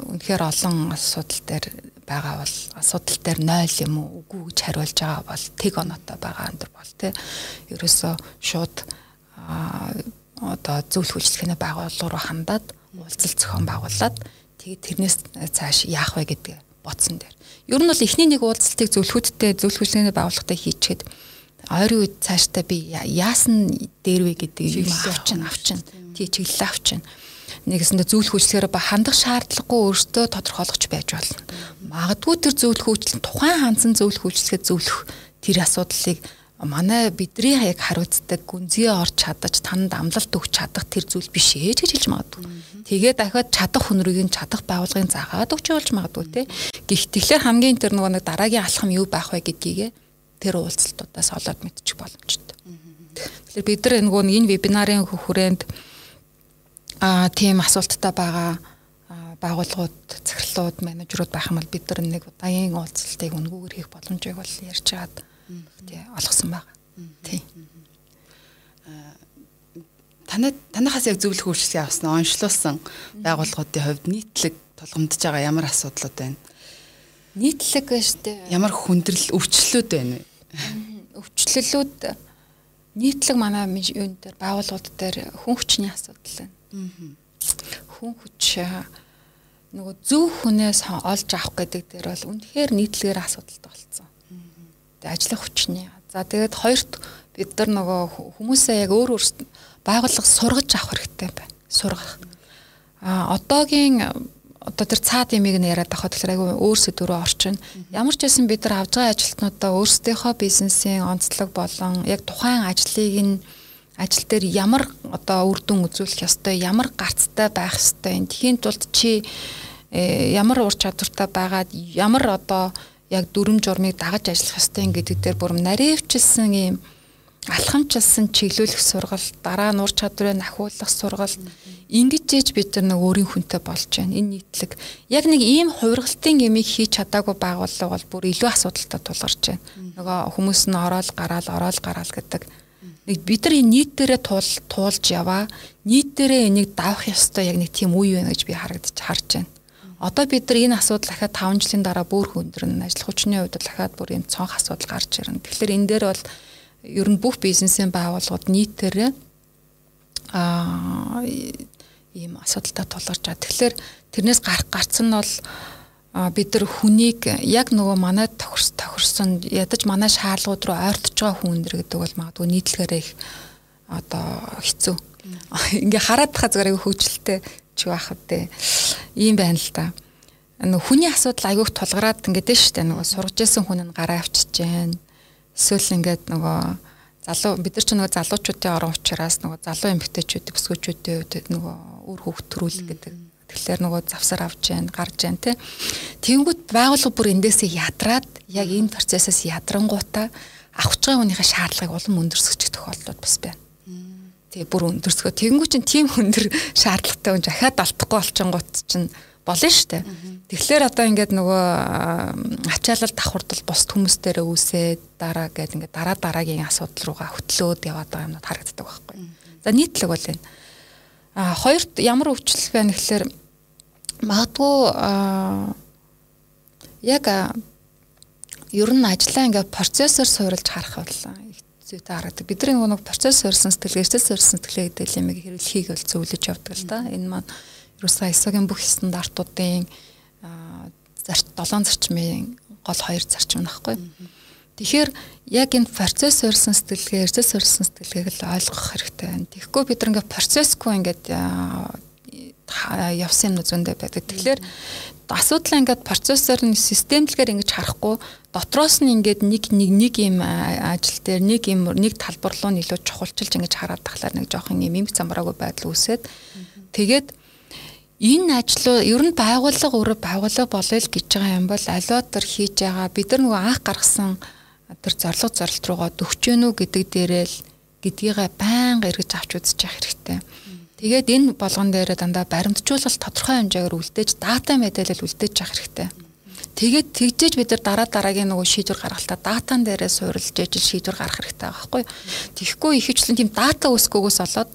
үнэхээр олон асуудал дээр байгаа бол асуудал дээр 0 юм уу үгүй гэж хариулж байгаа бол тэг оноотой байгаа энэ бол тий. Ерөөсөө шууд одоо зөвлөх үйлчлэгээний байгууллага руу хандаад уулзалт зохион байгуулад тэгээд тэрнээс цааш яах вэ гэдэг бодсон дээр. Ер нь бол эхний нэг уулзалтыг зөвлөхүүдтэй зөвлөх үйлчлэгээний байгууллагатай хийчихэд ойрын үед цаашдаа би яасан дээр вэ? гэдэг юм авчин авчин. Тий чиглэл авчин нэгэсэндээ зөвлөх үйлчлэгээр ба хандах шаардлагагүй өөртөө тодорхойлгоч байж болно. Магадгүй тэр зөвлөх үйлчлэл тухайн хандсан зөвлөх үйлчлэгээ зөвлөх тэр асуудлыг манай бидний яг хариуцдаг гүнзгий орж чадаж танд амлалт өгч чадах тэр зүйл биш ээ гэж хэлж магадгүй. Тэгээд дахиад чадах хүнрийг нь чадах байгууллагын заагаад өгч болж магадгүй те. Гэх тэгэхээр хамгийн тэр нөгөө нэг дараагийн алхам юу байх вэ гэдгийгээ тэр уулзалтуудаас олоод мэдчих боломжтой. Тэгэхээр бид нар нөгөө энэ вебинарын хүрээнд аа тийм асуулттай байгаа байгууллагууд, захирлууд, менежерүүд байх юм бол бид нар нэг удаагийн уулзалтыг өнгөөр хийх боломжийг бол ярьж чаад тий олгосон байгаа. Тий. Танай танахаас яг зөвлөх үйлчлэгээ авсан онцлуулсан байгууллагуудын хувьд нийтлэг тулгамдж байгаа ямар асуудлууд байна? Нийтлэг штэ. Ямар хүндрэл өвчлөлүүд байна вэ? Өвчлөлүүд нийтлэг манай юун дээр байгууллагууд дээр хүн хүчний асуудал байна. Хүн хүч нөгөө зөв хүнээс олж авах гэдэг дээр бол үнэхээр нийтлэгээр асуудалтай болсон. Ажиллах хүчний. За тэгээд хоёрт бид нар нөгөө хүмүүсээ яг өөр өөр байгууллага сургаж авах хэрэгтэй байна. Сургах. А одоогийн одоо тэр цаад ямиг нь яриад байхад тэгэхээр айгүй өөр сэдврөө орчин. Ямар ч байсан бид нар авж байгаа ажилтнуудаа өөрсдийнхөө бизнесийн онцлог болон яг тухайн ажлыг нь ажил дээр ямар одоо үр дүн үзүүлэх ёстой, ямар гарцтай байх ёстой. Тэхийн тулд чи э, ямар ур чадвартай байгаад ямар одоо яг дүрм журмыг дагаж ажиллах ёстой гэдэг дээр бүр наривчилсан ийм алхамчилсан чиглүүлэх сургалт, дараа нь ур чадварыг ахиулах сургалт ингэж ээж бид нар нэг өөрийн хүнтэй болж байна. Энэ нийтлэг яг нэг ийм хувиргалтын юмыг хийж чадаагүй байгууллага бол бүр илүү асуудалтай тулгарч байна. Нөгөө хүмүүс нь ороод гараал, ороод гараал гэдэг нэг бид нар энэ нийт дээрээ туул туулж яваа нийт дээрээ энийг давах ёстой яг нэг тийм үе байна гэж би харагдаж харж байна. Одоо бид нар энэ асуудал дахиад 5 жилийн дараа бүр хүндрэн ажил хүчний хувьд дахиад бүр юм цонх асуудал гарч ирнэ. Тэгэхээр энэ дээр бол ер нь бүх бизнесийн байгууллагууд нийтээрээ аа ийм асуудалтай тулгарч байгаа. Тэгэхээр тэрнээс гарах гарц нь бол бид нар хүнийг яг нөгөө манай тохирс тохирсон ядаж манай шаардлагууд руу ойртож байгаа хүн өндөр гэдэг бол магадгүй нийтлэгээрээ их одоо хэцүү. Ингээ хараад тахаа зүгээр айгүй хөвчлөлтэй ч байхад те. Ийм байна л та. Нөгөө хүний асуудал айгүйх тулгараад ингээд дээ штэ нөгөө сургаж исэн хүн нь гараа авчиж जैन. Эсвэл ингээд нөгөө залуу бид нар ч нөгөө залуучуудын орон учраас нөгөө залуу эмэгтэйчүүд бүсгүүчүүдийн үед нөгөө үр хөвгт төрүүлэх гэдэг Тэгэхээр нөгөө завсар авч जैन гарч जैन те. Тэнгүүт байгууллага бүр эндээсээ ядраад яг энэ процессээс ядрангуудаа авах байгаа хүнийхээ шаардлагыг улам өндөрсгөж тохиолдод бас байна. Тэгээ бүр өндөрсгөө. Тэнгүү чинь тийм өндөр шаардлагатай хүн захиад алдахгүй болчингууд чинь болно дээ. Тэгэхээр одоо ингээд нөгөө ачаалал давхурдал бус хүмүүстээр үүсээ дараа гэдэг ингээд дараа дараагийн асуудал руугаа хөтлөөд яваад байгаа юмнууд харагддаг байхгүй. За нийтлэг бол энэ. А хоёрт ямар өвчлөл байна гэхээр магадгүй яг ер нь ажиллаа ингээд процессор суурилж харах бол зүйтэй харагдаг. Бидний нэг процесс суурилсан сэтгэлгээ, эцэс суурилсан сэтгэлгээ гэдэг юм хэрэглэхийг бол зөвлөж явдаг л да. Энэ маань ерөөсөө ISO-гийн бүх стандартуудын зарч 7 зарчмын гол хоёр зарчим нөхгүй. Тэгэхээр яг энэ процесс суурилсан сэтгэлгээ, эцэс суурилсан сэтгэлгээг л ойлгох хэрэгтэй байна. Тэгэхгүй бид нэг процессгүй ингээд явсан юм зөндөө байдаг. Тэгэхээр асуудал ингээд процессор нь системлэгээр ингэж харахгүй дотроос нь ингээд нэг нэг нэг юм ажил дээр нэг юм нэг талбар руу илүү чухалчилж ингэж хараад тахлаар нэг жоохон юм юм замбраагүй байдал үүсээд тэгээд энэ ажлуу ер нь байгууллага өөрөө байгууллага болъё л гэж байгаа юм бол аливаа төр хийж байгаа бид нар нөгөө анх гаргасан тэр зорилго зорилт руугаа дөгч гэнүү гэдэг дээрээ л гэдгийгээ байнга эргэж авч явах хэрэгтэй. Тэгээд энэ болгон дээр дандаа баримтжуулалт тодорхой хэмжээгээр үлдээж дата мэдээлэл үлдээж явах хэрэгтэй. Тэгээд тэгжээж бид нар дараа дараагийн нөгөө шийдвэр гаргалтаа датан дээрээ суурилж ижил шийдвэр гаргах хэрэгтэй байгаа байхгүй. Тэгэхгүй ихэвчлэн тийм дата үсгөхөөс болоод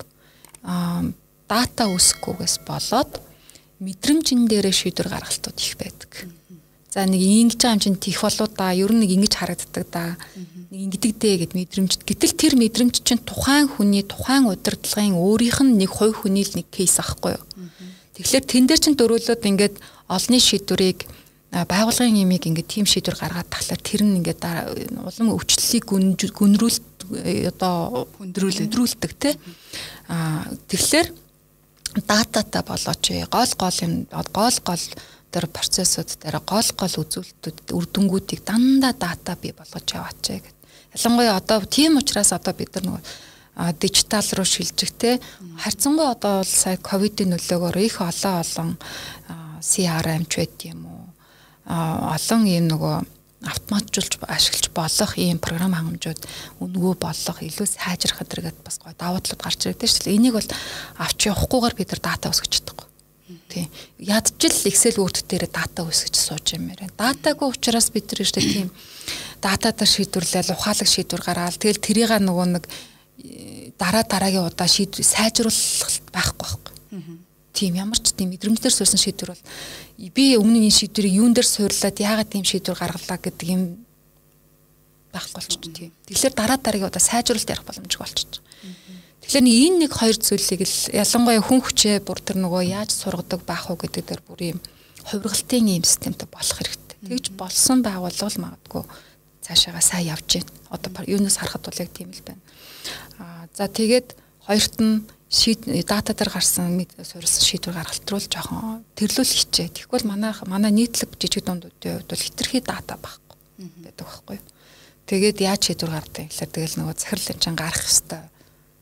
дата үсгөхөөс болоод мэдрэмжин дээрээ шийдвэр гаргалтууд их байдаг. За нэг ингэж байгаа юм чинь тийх болоо да. Ер нь нэг ингэж харагддаг да. Нэг ингэдэг дээ гэд мэдрэмж. Гэтэл тэр мэдрэмж чинь тухайн хүний тухайн удирдлагын өөрийнх нь нэг хувь хүний л нэг кейс ахгүй юу. Тэгэхээр тэн дээр чинь дөрүүлээд ингээд олны шийдвэрийг байгуулгын имийг ингээд тийм шийдвэр гаргаад тахлаар тэр нь ингээд улам өвчлөлийг гүнрүүл одоо хүндрүүлдэг те. Аа тэгэхээр дататай болооч гол гол юм гол гол тэр процессууд дээр гол гол үзүүлэлтүүд үрдэнгүүдийг дандаа дата бий болгож яваач гэд. Ялангуяа одоо тийм учраас одоо бид нар нөгөө дижитал руу шилжих те харьцангуй одоо бол сая ковидын нөлөөгөөр их олон олон CRM ч байт юм уу олон ийм нөгөө автоматжуулж ашиглаж болох ийм програм хангамжууд үнгөө болох илүү сайжрах гэдэргээд бас гой давуу талууд гарч ирдэг шүү дээ. Энийг бол авч явахгүйгээр бид нар дата өсгөж чадахгүй. Тийм. Ядчил Excel Word дээр дата үсгэж сууж юм ярина. Датагүй учраас бид нар ихтэй тийм дата дээр шийдвэрлэл, ухаалаг шийдвэр гаргаал. Тэгэл тэрийг нөгөө нэг дараа дараагийн удаа шийдвэр сайжруулалт байхгүй байхгүй. Тийм ямар ч тийм мэдрэмжээр суурсан шийдвэр бол би өмнө энэ шийдвэрийг юун дээр суурлаад яагаад тийм шийдвэр гаргалаа гэдэг юм байхгүй болчих тийм. Тэгэхээр дараа дараагийн удаа сайжруулалт ярих боломжгүй болчих. Тэгэхээр энэ нэг хоёр зүйлийг л ялангуяа хүн хүчээ бүр тэр нөгөө яаж сургадаг байх уу гэдэг дээр бүр юм хувиргалтын юм системтэй болох хэрэгтэй. Тэгж болсон байгуулвал магадгүй цаашаага сайн явж байна. Одоо юунаас харахад бол яг тийм л байна. Аа за тэгээд хоёрт нь шийд дата дээр гарсан суурилсан шийдвэр гаргалт руу л жоохон тэрлүүл хичээ. Бол манай манай нийтлэг жижиг дундуудын хувьд бол хитрхи дата байхгүй байдаг байхгүй юу. Тэгээд яаж шийдвэр гардаг гэхээр тэгэл нөгөө захирал энэ гарах хэвээр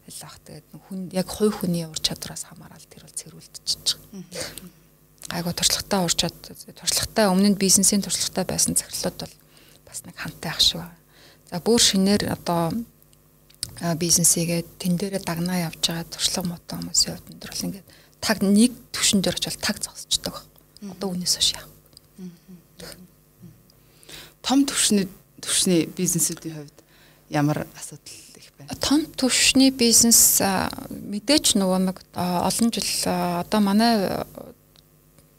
л баг. Тэгээд хүн яг хувь хүний ур чадвараас хамаарал тэр бол цэрүүлдэж байгаа. Айгу туршлагатай ур чадвар туршлагатай өмнө нь бизнесийн туршлагатай байсан захирлууд бол бас нэг хантай ах шүү. За бүр шинээр одоо бизнесийгээ тэн дээрээ дагнаа явж байгаа туршлага муутай хүмүүсийн хувьд энэ бол ингээд таг нэг төвшин дээр очивол таг зогсчихдаг байна. Одоо үнээс хойш яах. Том төвшний төвшний бизнесүүдийн хувьд ямар асуудал их байна? Том төвшний бизнес мэдээч нөгөө нэг олон жил одоо манай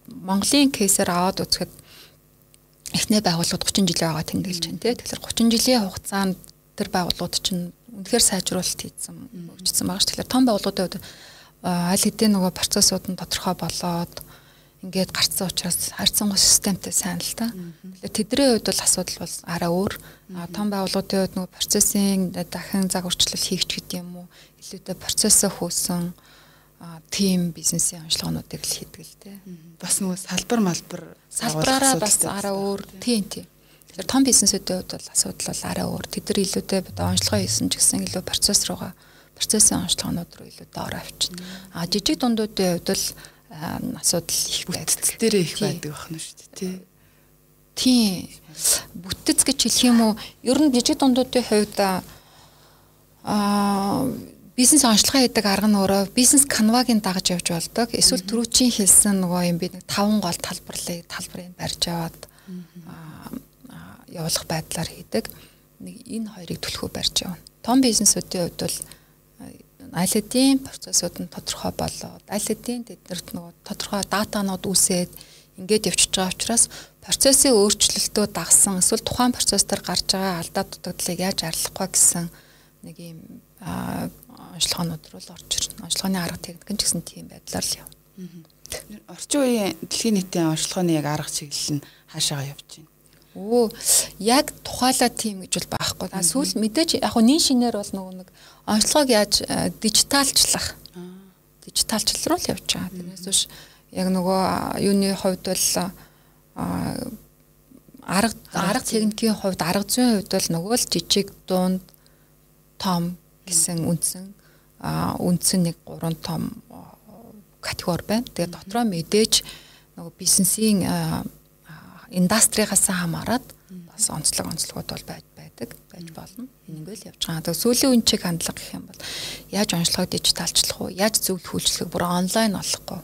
Монголын кейсээр аваад үзэхэд эхнээ байгууллагууд 30 жилийн байгаа тэмдэглэж байна тий. Тэгэхээр 30 жилийн хугацаанд тэр байгууллагууд чинь үнэхээр сайжруулалт хийсэн өгчсөн байгаа ш. Тэгэхээр том байгууллагуудын хувьд аль хэдийн нөгөө процессууд нь тодорхой болоод ингээд гарцсан учраас харьцангуй системтэй сайн л та. Тэгэхээр тэдний хувьд бол асуудал бол арай өөр. Том байгууллагуудын хувьд нөгөө процессын дахин загварчлал хийгч гэдэг юм уу? Илүүтэй процессоо хөөсөн тим бизнесийн онцлогоонуудыг л хийдэг л те. Бас нөгөө салбар малбар салбараараа бас арай өөр. Тийм тийм. Тэгэхээр том бизнесүүдийн хувьд бол асуудал бол арай өөр. Тэд нар илүүтэй одоо онцлогоо хийсэн ч гэсэн илүү процесс руугаа процессын онцлогоонууд руу илүүтэй ороо авчина. А жижиг дундуудын хувьд бол асуудал их байдаг. Дээр их байдаг байна шүү дээ тий. Тийм. Бүтэц гэж хэлэх юм уу? Ер нь жижиг дундуудын хувьд аа бизнес онцлогоо хийдэг арга нь өөрөө бизнес канвагийн дагаж явж болдог. Эсвэл түрүүчийн хэлсэн нөгөө юм би нэг таван гол талбарлыг талбарыг барьж аваад явуулах байдлаар хийдэг. Нэг энэ хоёрыг түлхүү барьж явна. Том бизнесүүдийн хувьд бол хэдийн процессууд нь тодорхой болоод хэдийн тэднэрт нөгөө тодорхой датанууд үсээд ингээд явчихж байгаа учраас процессын өөрчлөлтөө дагсан эсвэл тухайн процесс дээр гарч байгаа алдаа дутагдлыг яаж арилгах вэ гэсэн нэг юм онцлогоонууд руу л орж ирнэ. Онцлогооны арга техник нь ч гэсэн тийм байдлаар л явна. Орчин үеийн дэлхийн нийтийн онцлогооны яг арга чиглэл нь хаашаа явж байна? Өө яг тухайлаа тийм гэж бол байхгүй. А сүүл мэдээж яг нин шинээр бол нөгөө нэг онцлогоог яаж дижиталчлах. Дижиталчлал руу л явж байгаа. Тэрнээс биш яг нөгөө юуны хувьд бол арга арга техникийн хувьд арга зүйн хувьд бол нөгөө л жижиг дунд том гэсэн үндсэн үндсэн нэг гурван том категори байна. Тэгээд дотроо мэдээж нөгөө бизнесийн индастригаас хамаарат бас онцлог онцлогуд бол байж байдаг байж болно. Энийгэл явж байгаа. Тэгээд сүүлийн үн чиг хандлага гэх юм бол яаж онцлогоо дижиталчлах уу, яаж зөвлөх үйлчлэг бүр онлайн болохгүй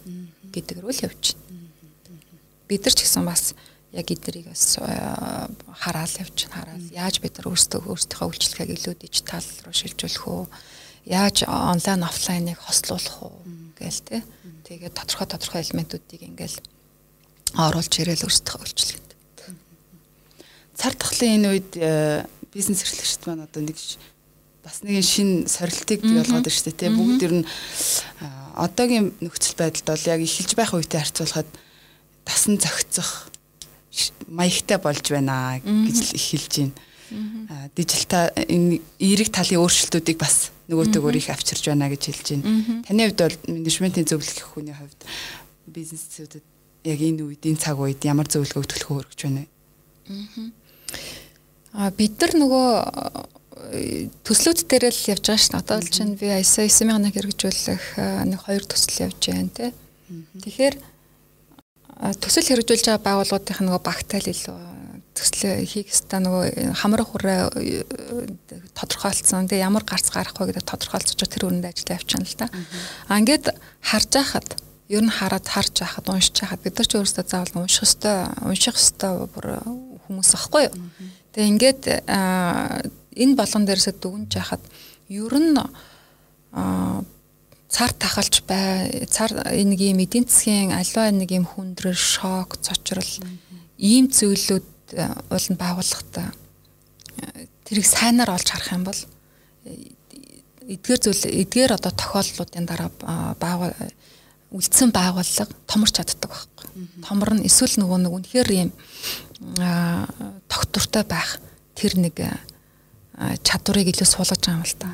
гэдэг рүү л явж байна. Бид нар ч гэсэн бас яг эднэрийг бас хараал явж хараал яаж бид нар өөрсдөө өөрсдийнхөө үйлчлэгийг илүү дижитал руу шилжүүлэх үү яаж онлайн офлайныг хослуулах уу гээл те тэгээд тодорхой тодорхой элементүүдийг ингээл оруулж ирээл өөрсдөө үйлчлэгэнд цар тахлын энэ үед э, бизнес эрхлэгчд маань одоо нэг бас нэг шин сорилтыг бий болгоод байна шүү дээ те. Бүгд ер нь одоогийн нөхцөл байдалд бол яг эхэлж байх үетэй харьцуулахад тасан зохицох маягтай болж байна гэж эхэлж байна. Дижитал энэ эерэг талын өөрчлөлтүүдийг бас нөгөөтэйгөр их авчирж байна гэж хэлж байна. Таны хувьд бол менежментийн зөвлөх хүний хувьд бизнесүүдэд яг энэ үед энэ цаг үед ямар зөвлөгөөг төлөхөө өргөж байна вэ? Аа бид нар нөгөө төслүүд дээр л явж байгаа шин. Одоо л чинь би ISO 9000-ыг хэрэгжүүлэх нэг хоёр төсөл явж байна те. Тэгэхээр төсөл хэрэгжүүлж байгаа байгууллагуудынх нөгөө багтаал илүү төсөл хийх хэвээр нөгөө хамар хүрээ тодорхойлцсон. Тэгээ ямар гарц гарах вэ гэдэг тодорхойлцож тэр өрөнд ажиллаж явчихна л да. А ингээд харж байхад ер нь хараад харж байхад уншиж байхад бид нар ч өөрсдөө заавал унших хэвээр унших хэвээр бүр хүмүүс ахгүй юу. Тэгээ ингээд энэ болгон дээрсээ дүгнж яхад ер нь цар тахалж бай цар нэг юм эдийн засгийн аливаа нэг юм хүндрэл шок цочрол ийм зүйлүүд уулын байгууллагатай тэрийг сайнаар олж харах юм бол эдгээр зүйл эдгээр одоо тохиолдлуудын дараа үлдсэн байгууллага томорч чаддаг байхгүй. Томор нь эсвэл нөгөө нэг үнэхээр юм тогтвортой байх тэр нэг чадварыг илүү суулгаж байгаа юм л та.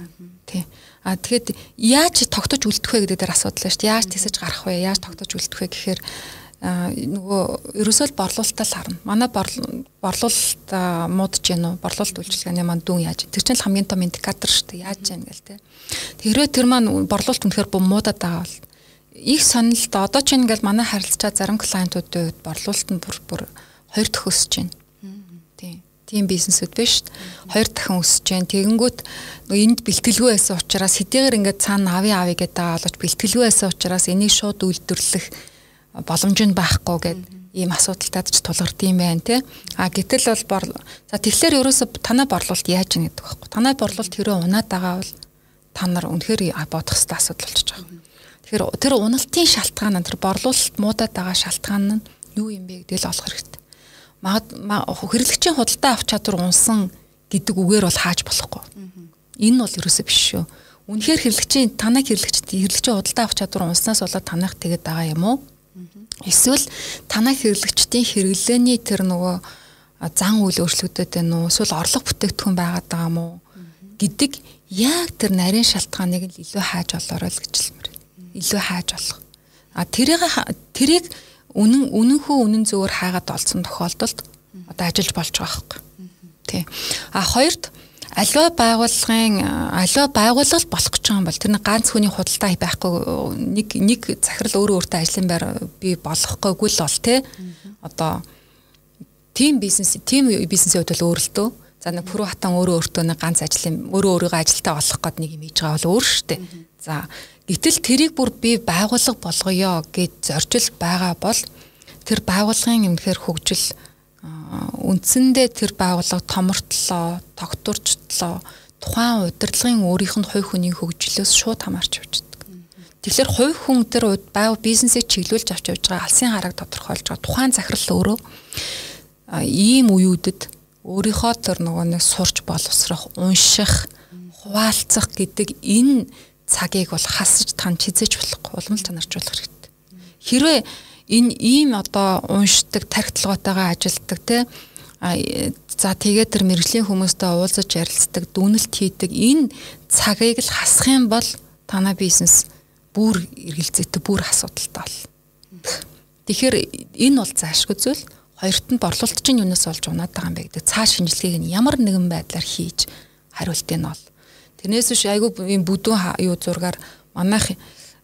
Тий. А тэгэхэд яаж тогтож үлдэх вэ гэдэг дээр асуудал байна шүү дээ. Яаж тисэж гарах вэ? Яаж тогтож үлдэх вэ гэхээр нөгөө ерөөсөө л борлуулалтаа л харна. Манай борлуулалт муудж гэнэ үү? Борлуулалт үйлчилгээний маань дүн яаж? Тэр чинь л хамгийн том индикатор шүү дээ. Яаж яах гээл те. Тэрөө тэр маань борлуулалт үнэхээр муудаад байгаа бол их сонирхолтой. Одоо ч ингээл манай харилцаа зарим клиентуудын үед борлуулалт нь бүр бүр хоёр дахь өсөж байна тийм бизнесүүд биш шүү дээ. Хоёр дахин өсөж जैन. Тэгэнгүүт энд бэлтгэлгүй байсан учраас хэдийгээр ингээд цаана ави ави гэдэг болооч бэлтгэлгүй байсан учраас энийг шууд үйлдвэрлэх боломж нь байхгүй гэдэг ийм асуудалтай ч тулгард юм байна тий. А гэтэл бол за тэгэхээр ерөөсө танай борлуулалт яаж ийн гэдэг байхгүй. Танай борлуулалт хэрэг унаад байгаа бол та нар үнэхээр бодох хэвээр асуудал болчихж байгаа. Тэгэхээр тэр уналтын шалтгаан нь тэр борлуулалт муудаад байгаа шалтгаан нь юу юм бэ гэдгийг олох хэрэгтэй хэрэглэгчийн худалдаа авч чадвар унсан гэдэг үгээр бол хааж болохгүй. Энэ нь бол ерөөсөө биш шүү. Үнэхээр хэрэглэгчийн танай хэрэглэгчд хэрэглэгчийн худалдаа авч чадвар унснаас болоод танайх тэгээд байгаа юм уу? Эсвэл танай хэрэглэгчдийн хэрэглээний тэр нөгөө зан үйл өөрчлөгдөд байна уу? Эсвэл орлого бүтээгдэхүүн байгаад байгаа юм уу? гэдэг яг тэр нарийн шалтгааныг л илүү хааж олоорой л гэж хэлмээр. Илүү хааж олох. А тэрийг тэрийг үнэн үнэнхөө үнэн зөвөр хаагаад олсон тохиолдолд одоо ажиллаж болж байгаа хэрэг. Тий. А хоёрт аливаа байгууллагын аливаа байгууллага болох гэж байгаа юм бол тэр нэг ганц хүний худалдаа байхгүй нэг нэг захирал өөрөө өөртөө ажлын байр бий болохгүйгүй л бол тий. Одоо тим бизнес тим бизнесийн хувьд бол өөрлөлтөө за нэг пүрүү хатан өөрөө өөртөө нэг ганц ажлын өөрөө өөрийгөө ажилтаа олох гээд нэг юм хийж байгаа бол өөр штэ. За Гэтэл тэрийг бүр би байгууллага болгоё гэж зоржил байгаа бол тэр байгууллагын юмхээр хөгжил үндсэндээ тэр байгууллага томортлоо, тогтворчлоо, тухайн удирдлагын өөрийнх нь хувь хүний хөгжлөөс шууд хамаарч явж байдаг. Тэгэхээр хувь хүн тэр байв бизнесийг чиглүүлж авч явж байгаа алсын хараг тодорхойлж байгаа тухайн захирал өөрөө ийм үеүүдэд өөрийнхөө тэр нөгөө нэг сурч боловсрох, унших, хуваалцах гэдэг энэ цагийг бол хасаж тань хизээж болохгүй уламж танарчулах хэрэгтэй. Хэрвээ энэ ийм одоо уншдаг, тархитлагаатайгаа ажилтдаг те за тэгээд тэр мэрэгжлийн хүмүүстэй уулзаж ярилцдаг, дүнэлт хийдэг энэ цагийг л хасах юм бол танай бизнес бүр эргэлзээтэй, бүр асуудалтай бол. Тэгэхээр энэ бол заашгүй зүйл. Хоёрт нь борлуулалт чинь юунаас олж унаад байгаа юм бэ гэдэг цааш шинжилгээг нь ямар нэгэн байдлаар хийж хариултыг нь бол Тэрнээс биш айгүй юм бүдүүн юу зургаар манайх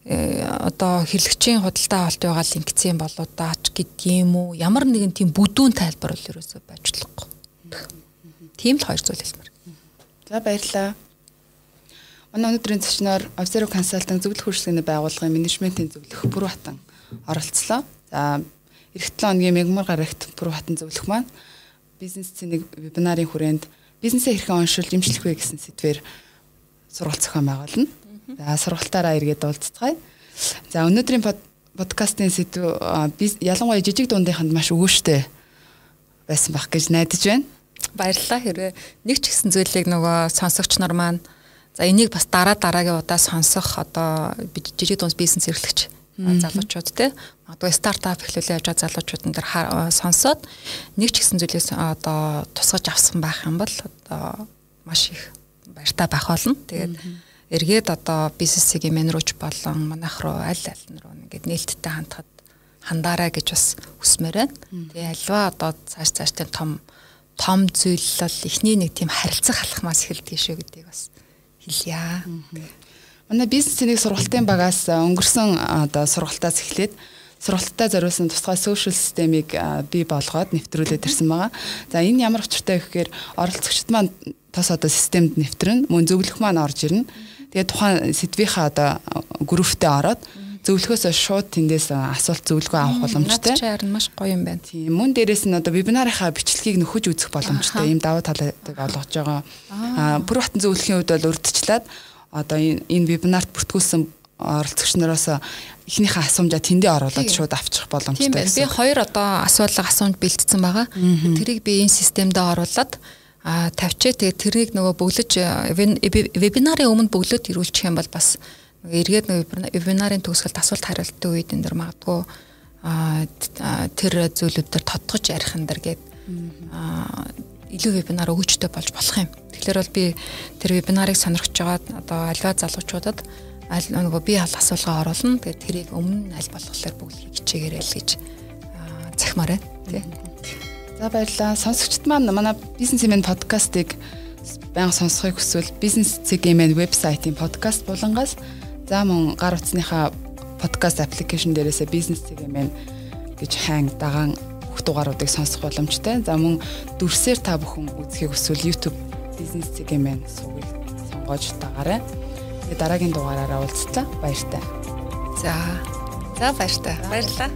э, одоо хэрэглэгчийн худалдаа авалт байгаа линкцэн болоо даач юм уу ямар нэгэн тийм бүдүүн тайлбар бол ерөөсөө байжлахгүй. Тийм л хоёр зүйл хэлмээр. За баярлалаа. Манай өнөөдрийн зочноор Observe Consulting зөвлөх хурцлыгны байгууллагын менежментийн зөвлөх Бүрүү хатан оролцлоо. За эх 7 хоногийн мегмар гарагт Бүрүү хатан зөвлөх маань бизнес цэнийг вебинарын хүрээнд бизнесээ хэрхэн оншилж имжлэх вэ гэсэн сэдвээр сургалт зохион байгуулна. За сургалтаараа эргээд уулзцгаая. За өнөөдрийн подкастын сэдв ялангуяа жижиг дундынханд маш өгөөштэй байсан байх гэж найдаж байна. Баярлалаа хэрвээ нэг ч гэсэн зүйлийг нөгөө сонсогч нар маань за энийг бас дараа дараагийн удаа сонсох одоо жижиг дунд бизнес эрхлэгч залуучууд те магадгүй стартап эхлүүлээ явж байгаа залуучууд энэ сонсоод нэг ч гэсэн зүйлээс одоо тусгаж авсан байх юм бол одоо маш их баяртай байх болно. Тэгээд эргээд одоо бизнесийн менежерч болон манайх руу аль аль нь руу ингээд нээлттэй хандхад хандаарай гэж бас хүсмээр байна. Тэгээ альва одоо цааш цааштай том том зүйл бол эхний нэг тийм харилцах алхмаас эхэлдэг шүү гэдгийг бас хэлье. Манай бизнесийн нэг сургалтын багаас өнгөрсөн одоо сургалтаас эхлээд сургалттай зориулсан тусгай social системийг бий болгоод нэвтрүүлээд ирсэн байгаа. За энэ ямар учиртай гэхээр оролцогчид маань тос одоо системд нэвтрэн мөн зөвлөх маань орж ирнэ. Тэгээд тухайн сэдвийнхаа одоо групптэй ороод зөвлөхөөс шууд тэндээс асуулт зөвлөгөө авах боломжтой. Чинь маш гоё юм байна. Тийм мөн дээрэс нь одоо вебинарынхаа бичлэгийг нөхөж үзэх боломжтой. Ийм давуу талыг олгож байгаа. Аа бүр батан зөвлөхийн үед бол урдчлаад одоо энэ вебинарт бүртгүүлсэн оролцогч нараас эхнийхээ асуумжаа тэндээ оруулаад шууд авчих боломжтой. Тийм байна. Би хоёр одоо асуулга асуумж бэлдсэн байгаа. Тэрийг би энэ системдээ оруулаад а тавьчээ тэгээ тэрийг нөгөө бөглөж вебинарын өмнө бөглөөд ирүүлчих юм бол бас эргээд нөгөө вебинарын төгсгөлд асуулт хариултын үед энэ дэр магадгүй тэр зүйлүүд дээр тодтогч ярих энэ дэр гээд илүү вебинар өгөөчтэй болж болох юм. Тэгэхээр бол би тэр вебинарыг сонирхож байгаа одоо альва залуучуудад аль нөгөө би хал асуулгаа оруулна. Тэгээд тэрийг өмнө аль болохоор бүгд хичээгээрэй л гэж захимаарай тий. За баярлалаа. Сонсогчд маань манай бизнес имэн подкастыг байнга сонсохыг хүсвэл бизнес цэгийн вебсайтын подкаст булангаас за мөн гар утасныхаа подкаст аппликейшн дээрээсээ бизнес цэгийн гэж хайн дагаан бүх дугааруудыг сонсох боломжтой. За мөн дүрсээр та бүхэн үзхийг хүсвэл YouTube бизнес цэгийн сувыг сонгож дагаарай. Тэгээ дараагийн дугаараараа уулзлаа. Баяртай. За. За баяртай. Баярлалаа.